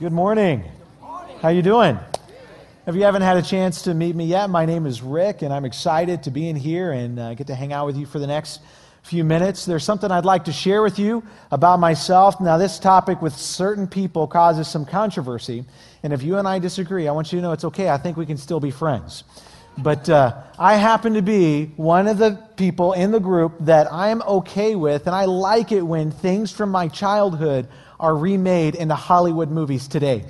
Good morning. How you doing? If you haven't had a chance to meet me yet, my name is Rick, and I'm excited to be in here and uh, get to hang out with you for the next few minutes. There's something I'd like to share with you about myself. Now, this topic with certain people causes some controversy, and if you and I disagree, I want you to know it's okay. I think we can still be friends. But uh, I happen to be one of the people in the group that I'm okay with, and I like it when things from my childhood are remade into Hollywood movies today.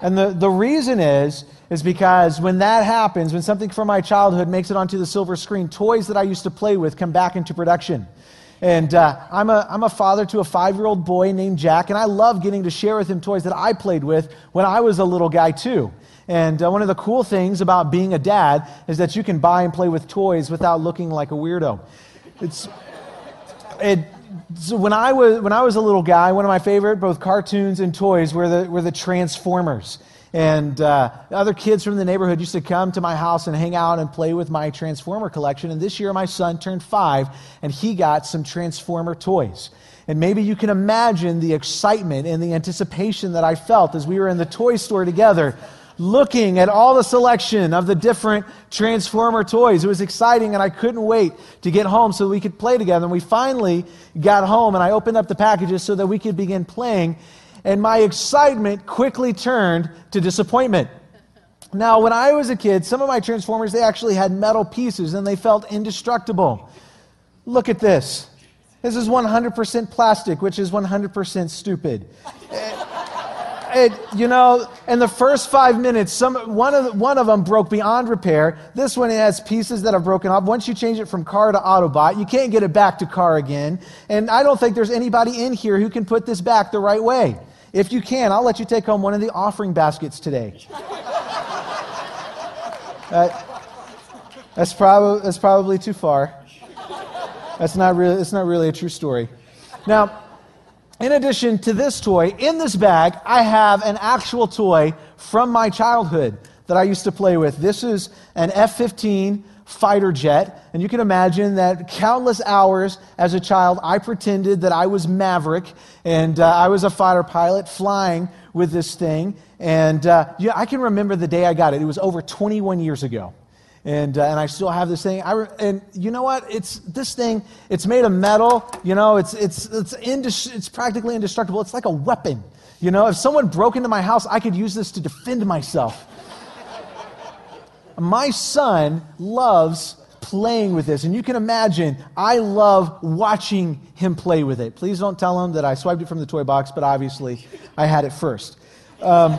And the, the reason is, is because when that happens, when something from my childhood makes it onto the silver screen, toys that I used to play with come back into production. And uh, I'm, a, I'm a father to a five year old boy named Jack, and I love getting to share with him toys that I played with when I was a little guy, too. And uh, one of the cool things about being a dad is that you can buy and play with toys without looking like a weirdo. It's, it, so when I was when I was a little guy, one of my favorite both cartoons and toys were the were the Transformers. And uh, other kids from the neighborhood used to come to my house and hang out and play with my Transformer collection. And this year, my son turned five, and he got some Transformer toys. And maybe you can imagine the excitement and the anticipation that I felt as we were in the toy store together looking at all the selection of the different Transformer toys. It was exciting, and I couldn't wait to get home so we could play together. And we finally got home, and I opened up the packages so that we could begin playing. And my excitement quickly turned to disappointment. Now, when I was a kid, some of my Transformers, they actually had metal pieces and they felt indestructible. Look at this. This is 100% plastic, which is 100% stupid it, you know, in the first five minutes, some, one, of, one of them broke beyond repair. This one has pieces that have broken off. Once you change it from car to Autobot, you can't get it back to car again. And I don't think there's anybody in here who can put this back the right way. If you can, I'll let you take home one of the offering baskets today. Uh, that's, prob- that's probably too far. That's not, really, it's not really a true story. Now, in addition to this toy, in this bag, I have an actual toy from my childhood that I used to play with. This is an F 15 fighter jet. And you can imagine that countless hours as a child, I pretended that I was Maverick and uh, I was a fighter pilot flying with this thing. And uh, yeah, I can remember the day I got it. It was over 21 years ago and uh, and I still have this thing. I, and you know what? It's this thing. It's made of metal. You know, it's it's it's indis- it's practically indestructible. It's like a weapon. You know, if someone broke into my house, I could use this to defend myself. my son loves playing with this, and you can imagine I love watching him play with it. Please don't tell him that I swiped it from the toy box, but obviously I had it first. Um,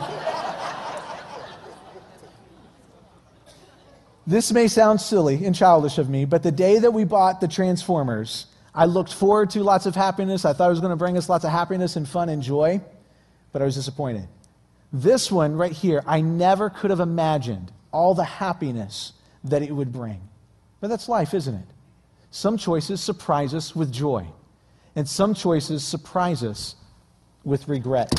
This may sound silly and childish of me, but the day that we bought the Transformers, I looked forward to lots of happiness. I thought it was going to bring us lots of happiness and fun and joy, but I was disappointed. This one right here, I never could have imagined all the happiness that it would bring. But that's life, isn't it? Some choices surprise us with joy, and some choices surprise us with regret.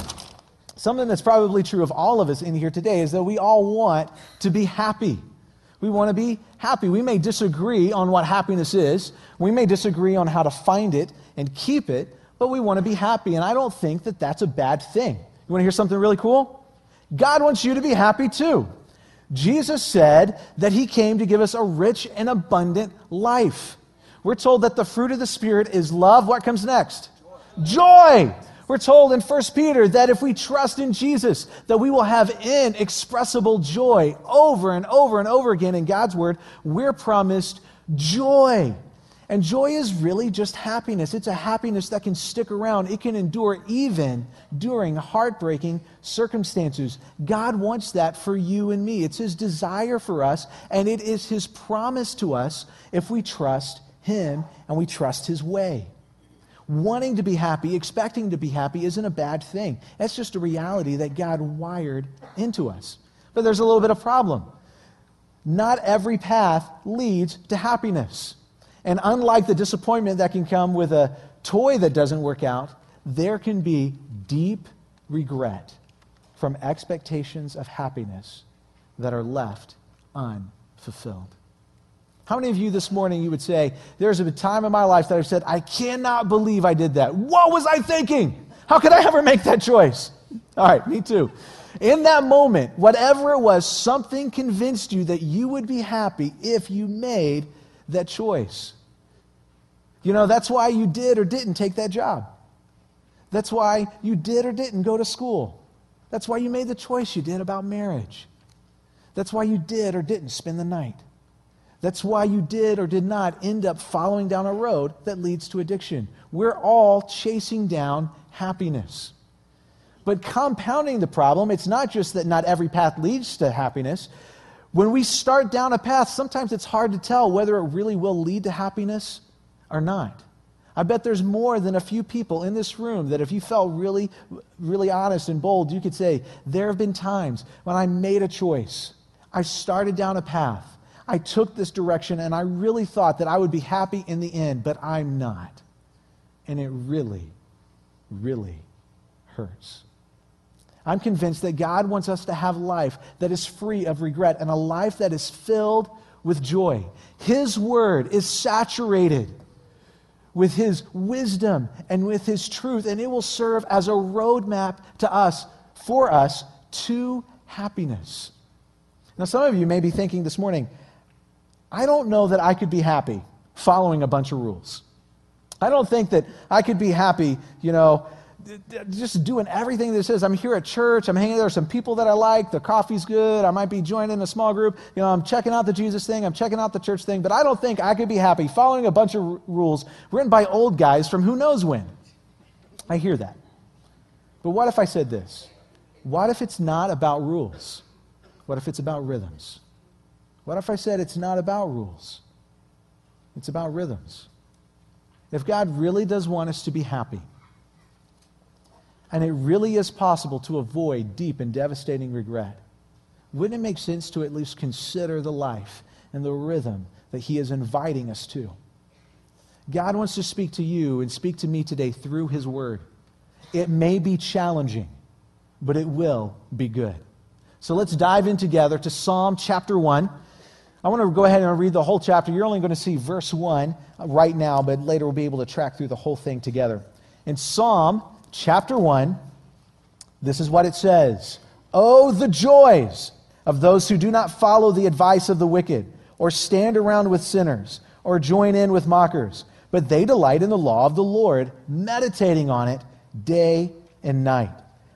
Something that's probably true of all of us in here today is that we all want to be happy. We want to be happy. We may disagree on what happiness is, we may disagree on how to find it and keep it, but we want to be happy. And I don't think that that's a bad thing. You want to hear something really cool? God wants you to be happy too. Jesus said that he came to give us a rich and abundant life. We're told that the fruit of the Spirit is love. What comes next? Joy. Joy. We're told in 1 Peter that if we trust in Jesus, that we will have inexpressible joy over and over and over again in God's word. We're promised joy. And joy is really just happiness. It's a happiness that can stick around. It can endure even during heartbreaking circumstances. God wants that for you and me. It's His desire for us, and it is His promise to us if we trust Him and we trust His way. Wanting to be happy, expecting to be happy isn't a bad thing. That's just a reality that God wired into us. But there's a little bit of problem. Not every path leads to happiness. And unlike the disappointment that can come with a toy that doesn't work out, there can be deep regret from expectations of happiness that are left unfulfilled. How many of you this morning you would say, There's a time in my life that I've said, I cannot believe I did that. What was I thinking? How could I ever make that choice? All right, me too. In that moment, whatever it was, something convinced you that you would be happy if you made that choice. You know, that's why you did or didn't take that job. That's why you did or didn't go to school. That's why you made the choice you did about marriage. That's why you did or didn't spend the night. That's why you did or did not end up following down a road that leads to addiction. We're all chasing down happiness. But compounding the problem, it's not just that not every path leads to happiness. When we start down a path, sometimes it's hard to tell whether it really will lead to happiness or not. I bet there's more than a few people in this room that if you felt really, really honest and bold, you could say, There have been times when I made a choice. I started down a path. I took this direction, and I really thought that I would be happy in the end, but I'm not. And it really, really hurts. I'm convinced that God wants us to have life that is free of regret and a life that is filled with joy. His word is saturated with His wisdom and with His truth, and it will serve as a roadmap to us, for us, to happiness. Now, some of you may be thinking this morning, I don't know that I could be happy following a bunch of rules. I don't think that I could be happy, you know, just doing everything that says. I'm here at church. I'm hanging there with some people that I like. The coffee's good. I might be joining a small group. You know, I'm checking out the Jesus thing. I'm checking out the church thing. But I don't think I could be happy following a bunch of r- rules written by old guys from who knows when. I hear that. But what if I said this? What if it's not about rules? What if it's about rhythms? What if I said it's not about rules? It's about rhythms. If God really does want us to be happy, and it really is possible to avoid deep and devastating regret, wouldn't it make sense to at least consider the life and the rhythm that He is inviting us to? God wants to speak to you and speak to me today through His Word. It may be challenging, but it will be good. So let's dive in together to Psalm chapter 1. I want to go ahead and read the whole chapter. You're only going to see verse 1 uh, right now, but later we'll be able to track through the whole thing together. In Psalm chapter 1, this is what it says Oh, the joys of those who do not follow the advice of the wicked, or stand around with sinners, or join in with mockers, but they delight in the law of the Lord, meditating on it day and night.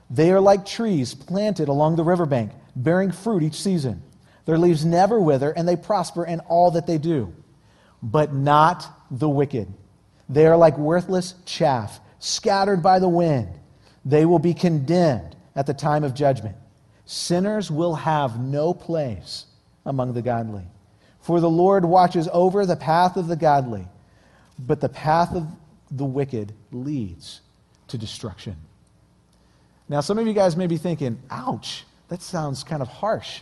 They are like trees planted along the riverbank, bearing fruit each season. Their leaves never wither, and they prosper in all that they do. But not the wicked. They are like worthless chaff scattered by the wind. They will be condemned at the time of judgment. Sinners will have no place among the godly. For the Lord watches over the path of the godly, but the path of the wicked leads to destruction. Now, some of you guys may be thinking, ouch, that sounds kind of harsh.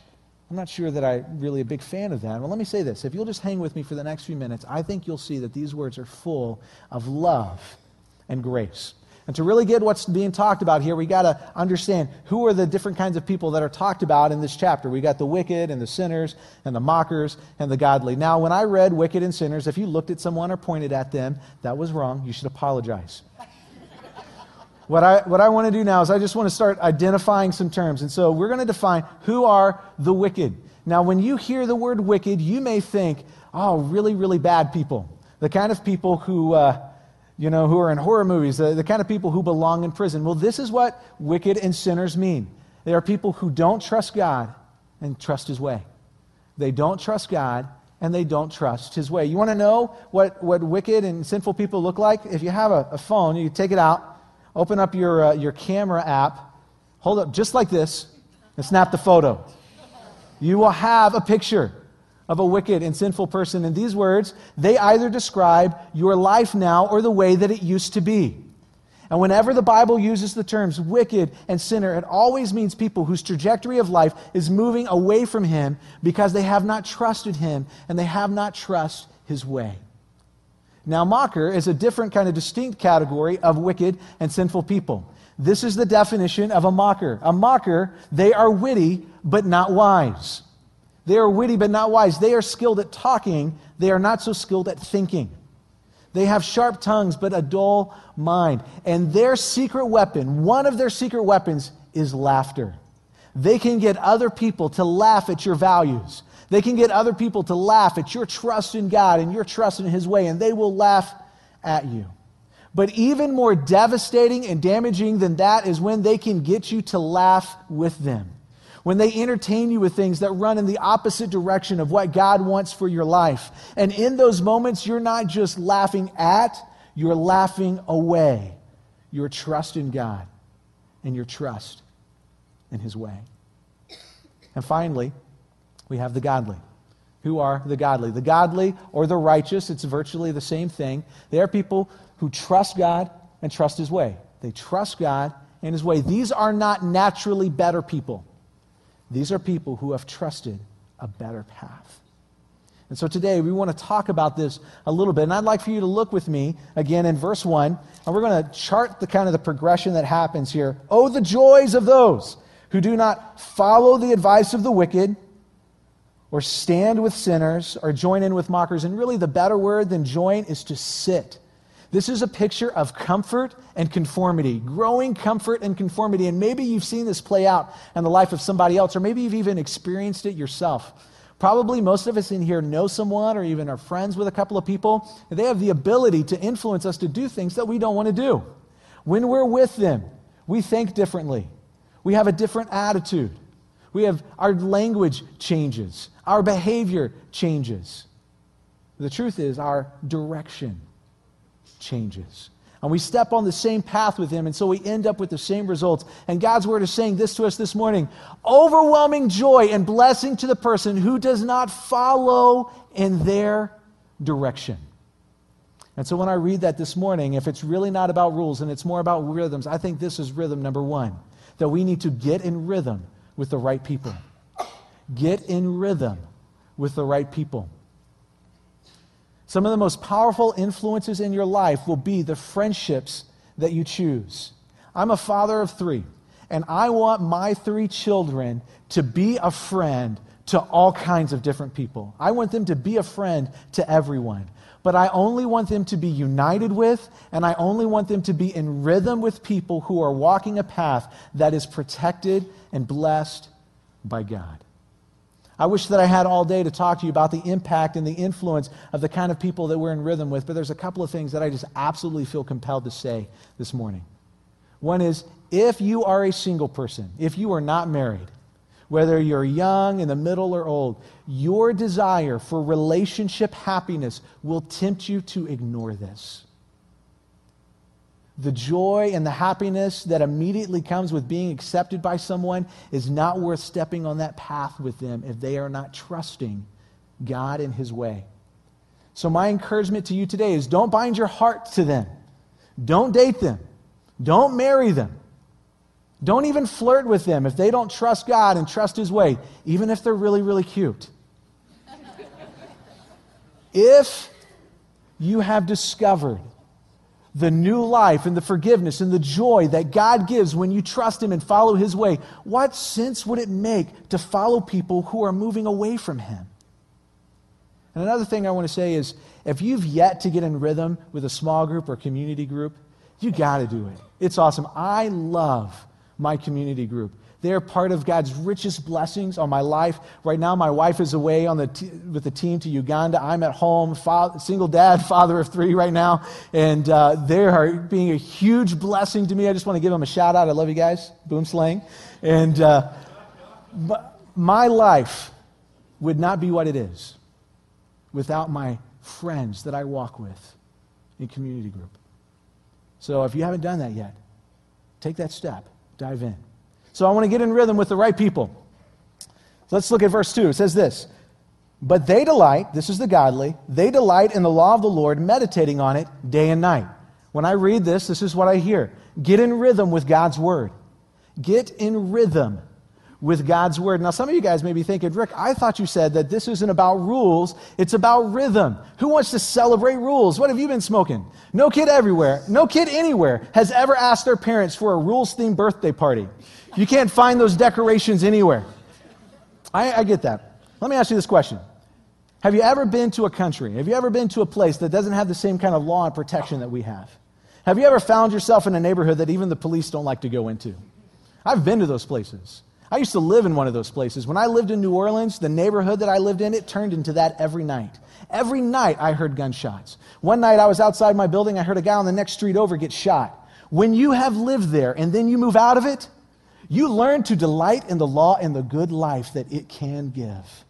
I'm not sure that I'm really a big fan of that. Well, let me say this. If you'll just hang with me for the next few minutes, I think you'll see that these words are full of love and grace. And to really get what's being talked about here, we got to understand who are the different kinds of people that are talked about in this chapter. We got the wicked and the sinners and the mockers and the godly. Now, when I read wicked and sinners, if you looked at someone or pointed at them, that was wrong. You should apologize. What I, what I want to do now is I just want to start identifying some terms. And so we're going to define who are the wicked. Now, when you hear the word wicked, you may think, oh, really, really bad people. The kind of people who. Uh, you know, who are in horror movies, the, the kind of people who belong in prison. Well, this is what wicked and sinners mean. They are people who don't trust God and trust His way. They don't trust God and they don't trust His way. You want to know what, what wicked and sinful people look like? If you have a, a phone, you take it out, open up your, uh, your camera app, hold up just like this, and snap the photo. You will have a picture of a wicked and sinful person. And these words, they either describe your life now or the way that it used to be. And whenever the Bible uses the terms wicked and sinner, it always means people whose trajectory of life is moving away from Him because they have not trusted Him and they have not trusted His way. Now, mocker is a different kind of distinct category of wicked and sinful people. This is the definition of a mocker. A mocker, they are witty but not wise. They are witty but not wise. They are skilled at talking, they are not so skilled at thinking. They have sharp tongues but a dull mind. And their secret weapon, one of their secret weapons, is laughter. They can get other people to laugh at your values. They can get other people to laugh at your trust in God and your trust in His way, and they will laugh at you. But even more devastating and damaging than that is when they can get you to laugh with them. When they entertain you with things that run in the opposite direction of what God wants for your life. And in those moments, you're not just laughing at, you're laughing away your trust in God and your trust in His way. And finally, we have the godly. Who are the godly? The godly or the righteous, it's virtually the same thing. They are people who trust God and trust His way. They trust God and His way. These are not naturally better people, these are people who have trusted a better path. And so today we want to talk about this a little bit. And I'd like for you to look with me again in verse 1. And we're going to chart the kind of the progression that happens here. Oh, the joys of those who do not follow the advice of the wicked or stand with sinners or join in with mockers. And really, the better word than join is to sit. This is a picture of comfort and conformity, growing comfort and conformity. And maybe you've seen this play out in the life of somebody else, or maybe you've even experienced it yourself. Probably most of us in here know someone or even are friends with a couple of people. They have the ability to influence us to do things that we don't want to do. When we're with them, we think differently, we have a different attitude. We have our language changes, our behavior changes. The truth is, our direction changes. And we step on the same path with Him, and so we end up with the same results. And God's Word is saying this to us this morning overwhelming joy and blessing to the person who does not follow in their direction. And so when I read that this morning, if it's really not about rules and it's more about rhythms, I think this is rhythm number one that we need to get in rhythm with the right people. Get in rhythm with the right people. Some of the most powerful influences in your life will be the friendships that you choose. I'm a father of three, and I want my three children to be a friend to all kinds of different people. I want them to be a friend to everyone. But I only want them to be united with, and I only want them to be in rhythm with people who are walking a path that is protected and blessed by God. I wish that I had all day to talk to you about the impact and the influence of the kind of people that we're in rhythm with, but there's a couple of things that I just absolutely feel compelled to say this morning. One is if you are a single person, if you are not married, whether you're young, in the middle, or old, your desire for relationship happiness will tempt you to ignore this the joy and the happiness that immediately comes with being accepted by someone is not worth stepping on that path with them if they are not trusting God in His way. So, my encouragement to you today is don't bind your heart to them, don't date them, don't marry them. Don't even flirt with them if they don't trust God and trust His way, even if they're really, really cute. if you have discovered the new life and the forgiveness and the joy that God gives when you trust Him and follow His way, what sense would it make to follow people who are moving away from Him? And another thing I want to say is if you've yet to get in rhythm with a small group or community group, you got to do it. It's awesome. I love my community group. They're part of God's richest blessings on my life. Right now, my wife is away on the t- with the team to Uganda. I'm at home, single dad, father of three right now, and uh, they are being a huge blessing to me. I just want to give them a shout out. I love you guys, boom slang. And uh, my life would not be what it is without my friends that I walk with in community group. So if you haven't done that yet, take that step, dive in. So I want to get in rhythm with the right people. Let's look at verse 2. It says this But they delight, this is the godly, they delight in the law of the Lord, meditating on it day and night. When I read this, this is what I hear get in rhythm with God's word. Get in rhythm with God's word. Now, some of you guys may be thinking, Rick, I thought you said that this isn't about rules, it's about rhythm. Who wants to celebrate rules? What have you been smoking? No kid everywhere, no kid anywhere has ever asked their parents for a rules themed birthday party. You can't find those decorations anywhere. I, I get that. Let me ask you this question Have you ever been to a country? Have you ever been to a place that doesn't have the same kind of law and protection that we have? Have you ever found yourself in a neighborhood that even the police don't like to go into? I've been to those places. I used to live in one of those places. When I lived in New Orleans, the neighborhood that I lived in, it turned into that every night. Every night I heard gunshots. One night I was outside my building, I heard a guy on the next street over get shot. When you have lived there and then you move out of it, you learn to delight in the law and the good life that it can give.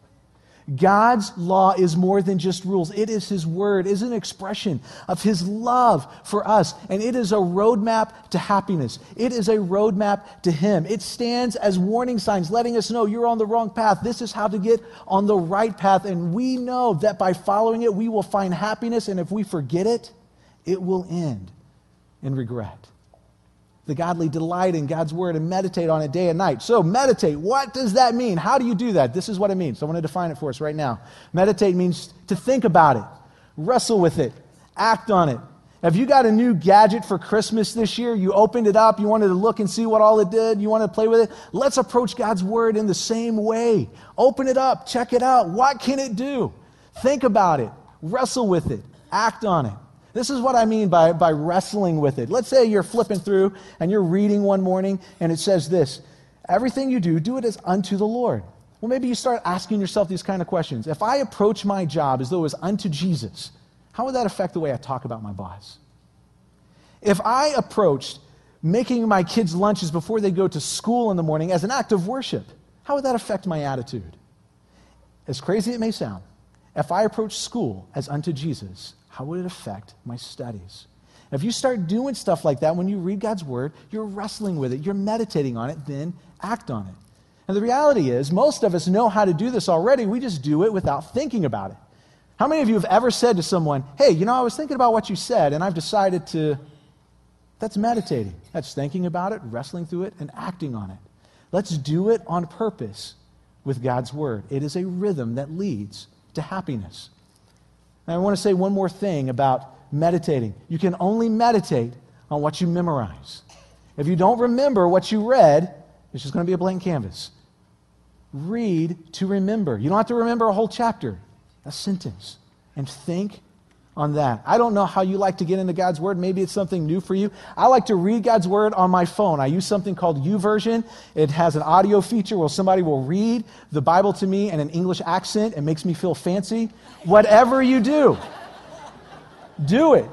God's law is more than just rules. It is His word, it is an expression of His love for us, and it is a roadmap to happiness. It is a roadmap to Him. It stands as warning signs, letting us know you're on the wrong path. This is how to get on the right path, and we know that by following it, we will find happiness, and if we forget it, it will end in regret the godly delight in God's word and meditate on it day and night. So, meditate, what does that mean? How do you do that? This is what it means. I want to define it for us right now. Meditate means to think about it, wrestle with it, act on it. Have you got a new gadget for Christmas this year? You opened it up, you wanted to look and see what all it did, you wanted to play with it? Let's approach God's word in the same way. Open it up, check it out. What can it do? Think about it, wrestle with it, act on it. This is what I mean by, by wrestling with it. Let's say you're flipping through and you're reading one morning and it says this Everything you do, do it as unto the Lord. Well, maybe you start asking yourself these kind of questions. If I approach my job as though it was unto Jesus, how would that affect the way I talk about my boss? If I approached making my kids' lunches before they go to school in the morning as an act of worship, how would that affect my attitude? As crazy it may sound, if I approach school as unto Jesus, how would it affect my studies? If you start doing stuff like that when you read God's word, you're wrestling with it, you're meditating on it, then act on it. And the reality is, most of us know how to do this already. We just do it without thinking about it. How many of you have ever said to someone, Hey, you know, I was thinking about what you said, and I've decided to. That's meditating. That's thinking about it, wrestling through it, and acting on it. Let's do it on purpose with God's word. It is a rhythm that leads to happiness. And I want to say one more thing about meditating. You can only meditate on what you memorize. If you don't remember what you read, it's just going to be a blank canvas. Read to remember. You don't have to remember a whole chapter, a sentence. And think on that. I don't know how you like to get into God's Word. Maybe it's something new for you. I like to read God's Word on my phone. I use something called YouVersion. It has an audio feature where somebody will read the Bible to me in an English accent. It makes me feel fancy. Whatever you do, do it.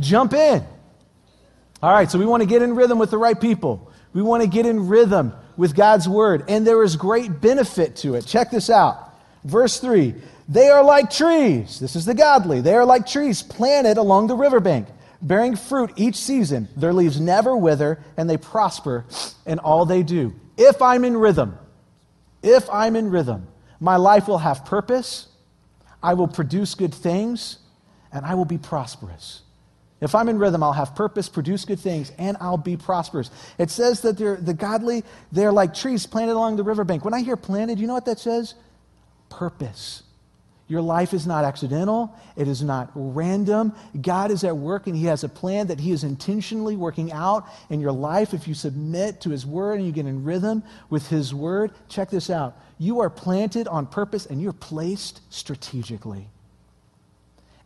Jump in. All right, so we want to get in rhythm with the right people. We want to get in rhythm with God's Word, and there is great benefit to it. Check this out. Verse 3 they are like trees. This is the godly. They are like trees planted along the riverbank, bearing fruit each season. Their leaves never wither, and they prosper in all they do. If I'm in rhythm, if I'm in rhythm, my life will have purpose, I will produce good things, and I will be prosperous. If I'm in rhythm, I'll have purpose, produce good things, and I'll be prosperous. It says that the godly, they're like trees planted along the riverbank. When I hear planted, you know what that says? Purpose. Your life is not accidental, it is not random. God is at work and He has a plan that He is intentionally working out in your life. If you submit to His word and you get in rhythm with His word, check this out. You are planted on purpose and you're placed strategically.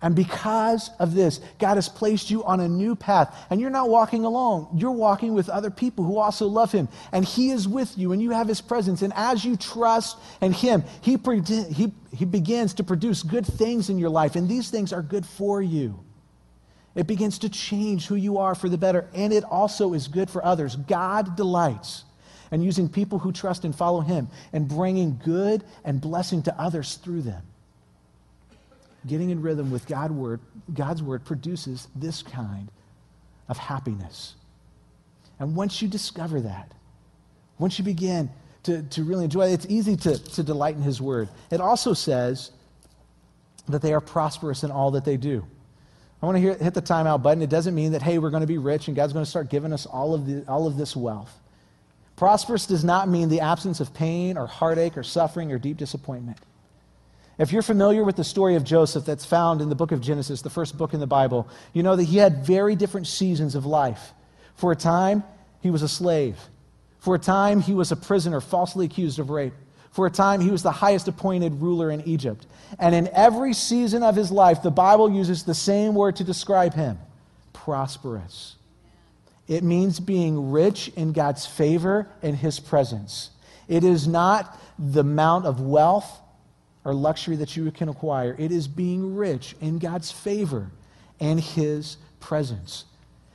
And because of this, God has placed you on a new path. And you're not walking alone. You're walking with other people who also love Him. And He is with you, and you have His presence. And as you trust in Him, He, he, he begins to produce good things in your life. And these things are good for you. It begins to change who you are for the better. And it also is good for others. God delights in using people who trust and follow Him and bringing good and blessing to others through them getting in rhythm with word, God's word produces this kind of happiness. And once you discover that, once you begin to, to really enjoy it, it's easy to, to delight in His word. It also says that they are prosperous in all that they do. I want to hear, hit the timeout button. It doesn't mean that, hey, we're going to be rich and God's going to start giving us all of, the, all of this wealth. Prosperous does not mean the absence of pain or heartache or suffering or deep disappointment. If you're familiar with the story of Joseph that's found in the book of Genesis, the first book in the Bible, you know that he had very different seasons of life. For a time, he was a slave. For a time, he was a prisoner falsely accused of rape. For a time, he was the highest appointed ruler in Egypt. And in every season of his life, the Bible uses the same word to describe him prosperous. It means being rich in God's favor and His presence. It is not the amount of wealth or luxury that you can acquire, it is being rich in God's favor and His presence.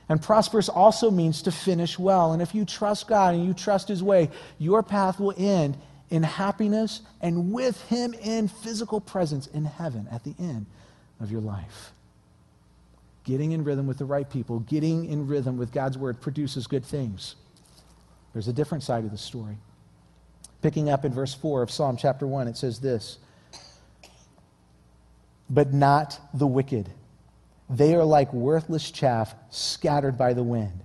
And prosperous also means to finish well. And if you trust God and you trust His way, your path will end in happiness and with Him in physical presence in heaven at the end of your life. Getting in rhythm with the right people, getting in rhythm with God's word produces good things. There's a different side of the story. Picking up in verse 4 of Psalm chapter 1, it says this But not the wicked. They are like worthless chaff scattered by the wind.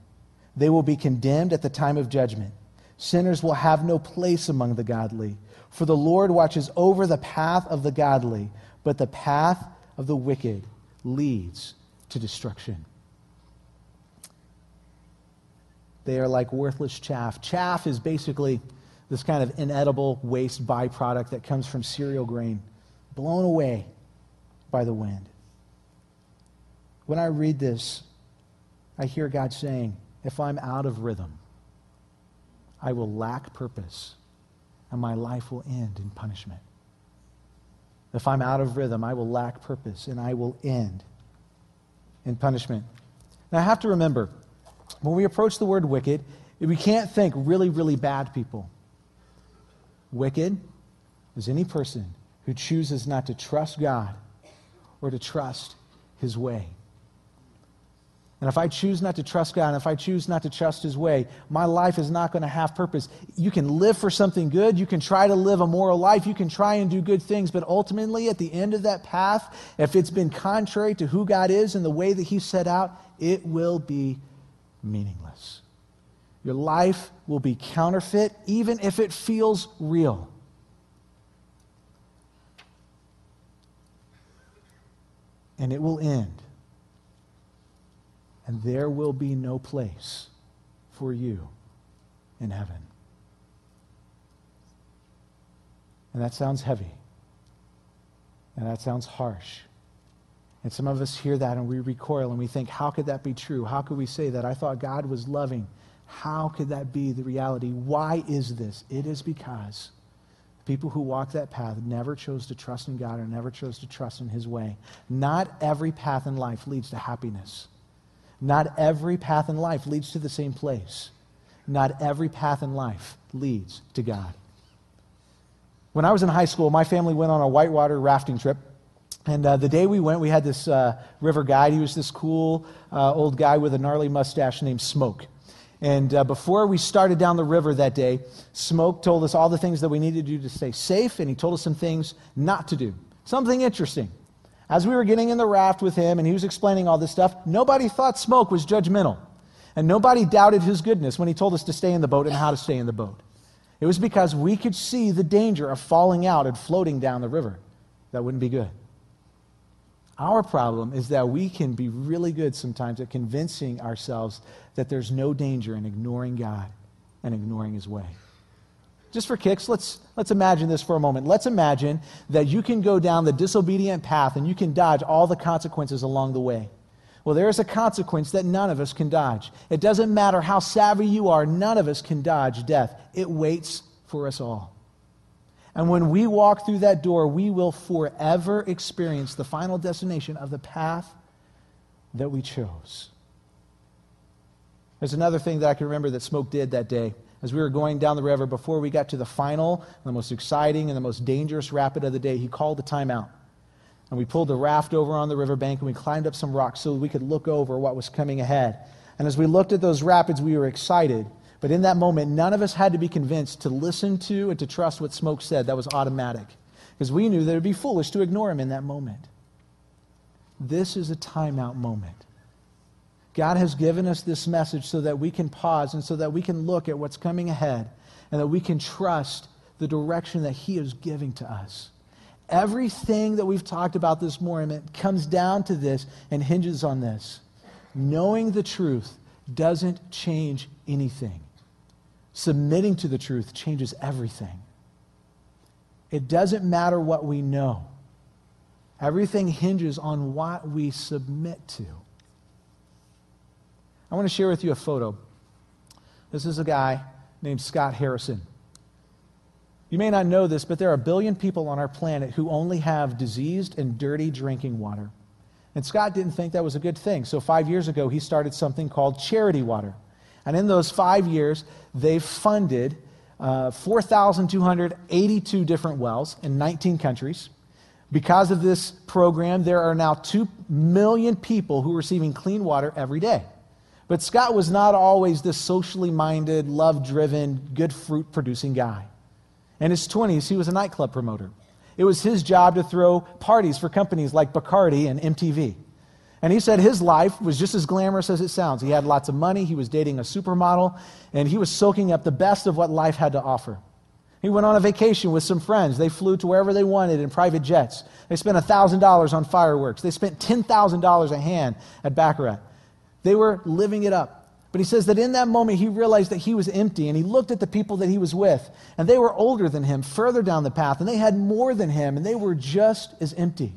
They will be condemned at the time of judgment. Sinners will have no place among the godly. For the Lord watches over the path of the godly, but the path of the wicked leads to destruction. They are like worthless chaff. Chaff is basically this kind of inedible waste byproduct that comes from cereal grain, blown away by the wind. When I read this, I hear God saying, if I'm out of rhythm, I will lack purpose, and my life will end in punishment. If I'm out of rhythm, I will lack purpose, and I will end in punishment. Now, I have to remember, when we approach the word wicked, we can't think really, really bad people. Wicked is any person who chooses not to trust God or to trust his way. And if I choose not to trust God, and if I choose not to trust His way, my life is not going to have purpose. You can live for something good. You can try to live a moral life. You can try and do good things. But ultimately, at the end of that path, if it's been contrary to who God is and the way that He set out, it will be meaningless. Your life will be counterfeit, even if it feels real. And it will end and there will be no place for you in heaven. And that sounds heavy. And that sounds harsh. And some of us hear that and we recoil and we think, how could that be true? How could we say that? I thought God was loving. How could that be the reality? Why is this? It is because people who walk that path never chose to trust in God or never chose to trust in His way. Not every path in life leads to happiness. Not every path in life leads to the same place. Not every path in life leads to God. When I was in high school, my family went on a whitewater rafting trip. And uh, the day we went, we had this uh, river guide. He was this cool uh, old guy with a gnarly mustache named Smoke. And uh, before we started down the river that day, Smoke told us all the things that we needed to do to stay safe, and he told us some things not to do. Something interesting. As we were getting in the raft with him and he was explaining all this stuff, nobody thought Smoke was judgmental. And nobody doubted his goodness when he told us to stay in the boat and how to stay in the boat. It was because we could see the danger of falling out and floating down the river. That wouldn't be good. Our problem is that we can be really good sometimes at convincing ourselves that there's no danger in ignoring God and ignoring his way just for kicks, let's, let's imagine this for a moment. Let's imagine that you can go down the disobedient path and you can dodge all the consequences along the way. Well, there is a consequence that none of us can dodge. It doesn't matter how savvy you are, none of us can dodge death. It waits for us all. And when we walk through that door, we will forever experience the final destination of the path that we chose. There's another thing that I can remember that Smoke did that day as we were going down the river, before we got to the final, the most exciting, and the most dangerous rapid of the day, he called a timeout. And we pulled the raft over on the riverbank and we climbed up some rocks so we could look over what was coming ahead. And as we looked at those rapids, we were excited. But in that moment, none of us had to be convinced to listen to and to trust what Smoke said. That was automatic. Because we knew that it would be foolish to ignore him in that moment. This is a timeout moment. God has given us this message so that we can pause and so that we can look at what's coming ahead and that we can trust the direction that He is giving to us. Everything that we've talked about this morning comes down to this and hinges on this. Knowing the truth doesn't change anything, submitting to the truth changes everything. It doesn't matter what we know, everything hinges on what we submit to. I want to share with you a photo. This is a guy named Scott Harrison. You may not know this, but there are a billion people on our planet who only have diseased and dirty drinking water. And Scott didn't think that was a good thing. So, five years ago, he started something called Charity Water. And in those five years, they've funded uh, 4,282 different wells in 19 countries. Because of this program, there are now 2 million people who are receiving clean water every day. But Scott was not always this socially minded, love driven, good fruit producing guy. In his 20s, he was a nightclub promoter. It was his job to throw parties for companies like Bacardi and MTV. And he said his life was just as glamorous as it sounds. He had lots of money, he was dating a supermodel, and he was soaking up the best of what life had to offer. He went on a vacation with some friends. They flew to wherever they wanted in private jets. They spent $1,000 on fireworks. They spent $10,000 a hand at Baccarat. They were living it up. But he says that in that moment he realized that he was empty and he looked at the people that he was with and they were older than him, further down the path, and they had more than him and they were just as empty.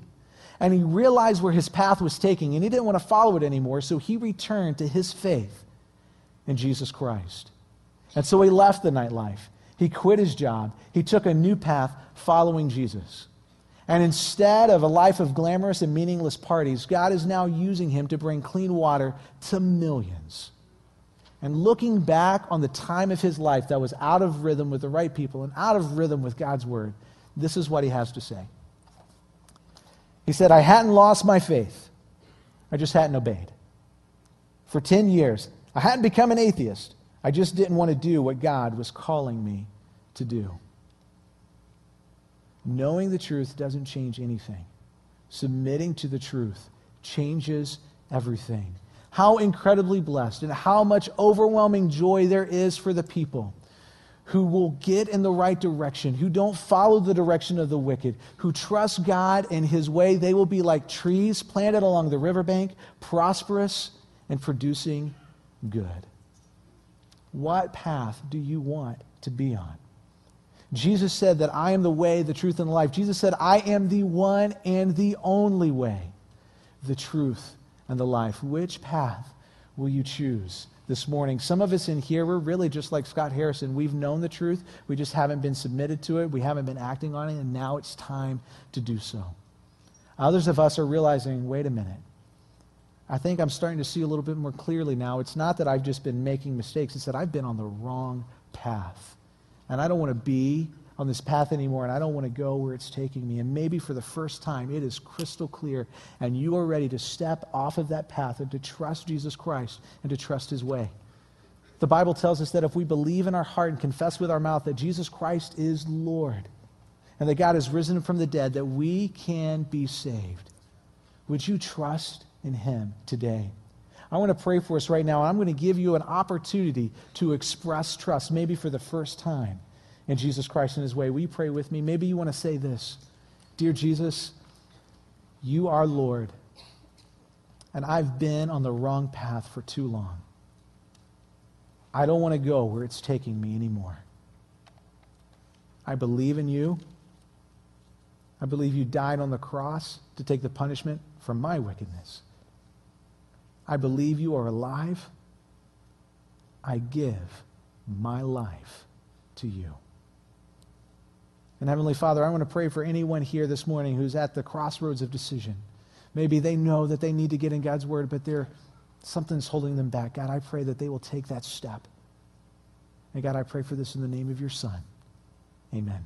And he realized where his path was taking and he didn't want to follow it anymore, so he returned to his faith in Jesus Christ. And so he left the nightlife. He quit his job. He took a new path following Jesus. And instead of a life of glamorous and meaningless parties, God is now using him to bring clean water to millions. And looking back on the time of his life that was out of rhythm with the right people and out of rhythm with God's word, this is what he has to say. He said, I hadn't lost my faith, I just hadn't obeyed. For 10 years, I hadn't become an atheist. I just didn't want to do what God was calling me to do. Knowing the truth doesn't change anything. Submitting to the truth changes everything how incredibly blessed and how much overwhelming joy there is for the people who will get in the right direction, who don't follow the direction of the wicked, who trust God and His way. They will be like trees planted along the riverbank, prosperous and producing good. What path do you want to be on? Jesus said that I am the way, the truth, and the life. Jesus said, I am the one and the only way, the truth, and the life. Which path will you choose this morning? Some of us in here, we're really just like Scott Harrison. We've known the truth, we just haven't been submitted to it, we haven't been acting on it, and now it's time to do so. Others of us are realizing wait a minute. I think I'm starting to see a little bit more clearly now. It's not that I've just been making mistakes, it's that I've been on the wrong path. And I don't want to be on this path anymore and I don't want to go where it's taking me. And maybe for the first time, it is crystal clear and you are ready to step off of that path and to trust Jesus Christ and to trust his way. The Bible tells us that if we believe in our heart and confess with our mouth that Jesus Christ is Lord and that God has risen from the dead, that we can be saved. Would you trust in him today? I want to pray for us right now. And I'm going to give you an opportunity to express trust, maybe for the first time in Jesus Christ and his way. Will you pray with me? Maybe you want to say this Dear Jesus, you are Lord, and I've been on the wrong path for too long. I don't want to go where it's taking me anymore. I believe in you. I believe you died on the cross to take the punishment for my wickedness. I believe you are alive. I give my life to you. And Heavenly Father, I want to pray for anyone here this morning who's at the crossroads of decision. Maybe they know that they need to get in God's Word, but they're, something's holding them back. God, I pray that they will take that step. And God, I pray for this in the name of your Son. Amen.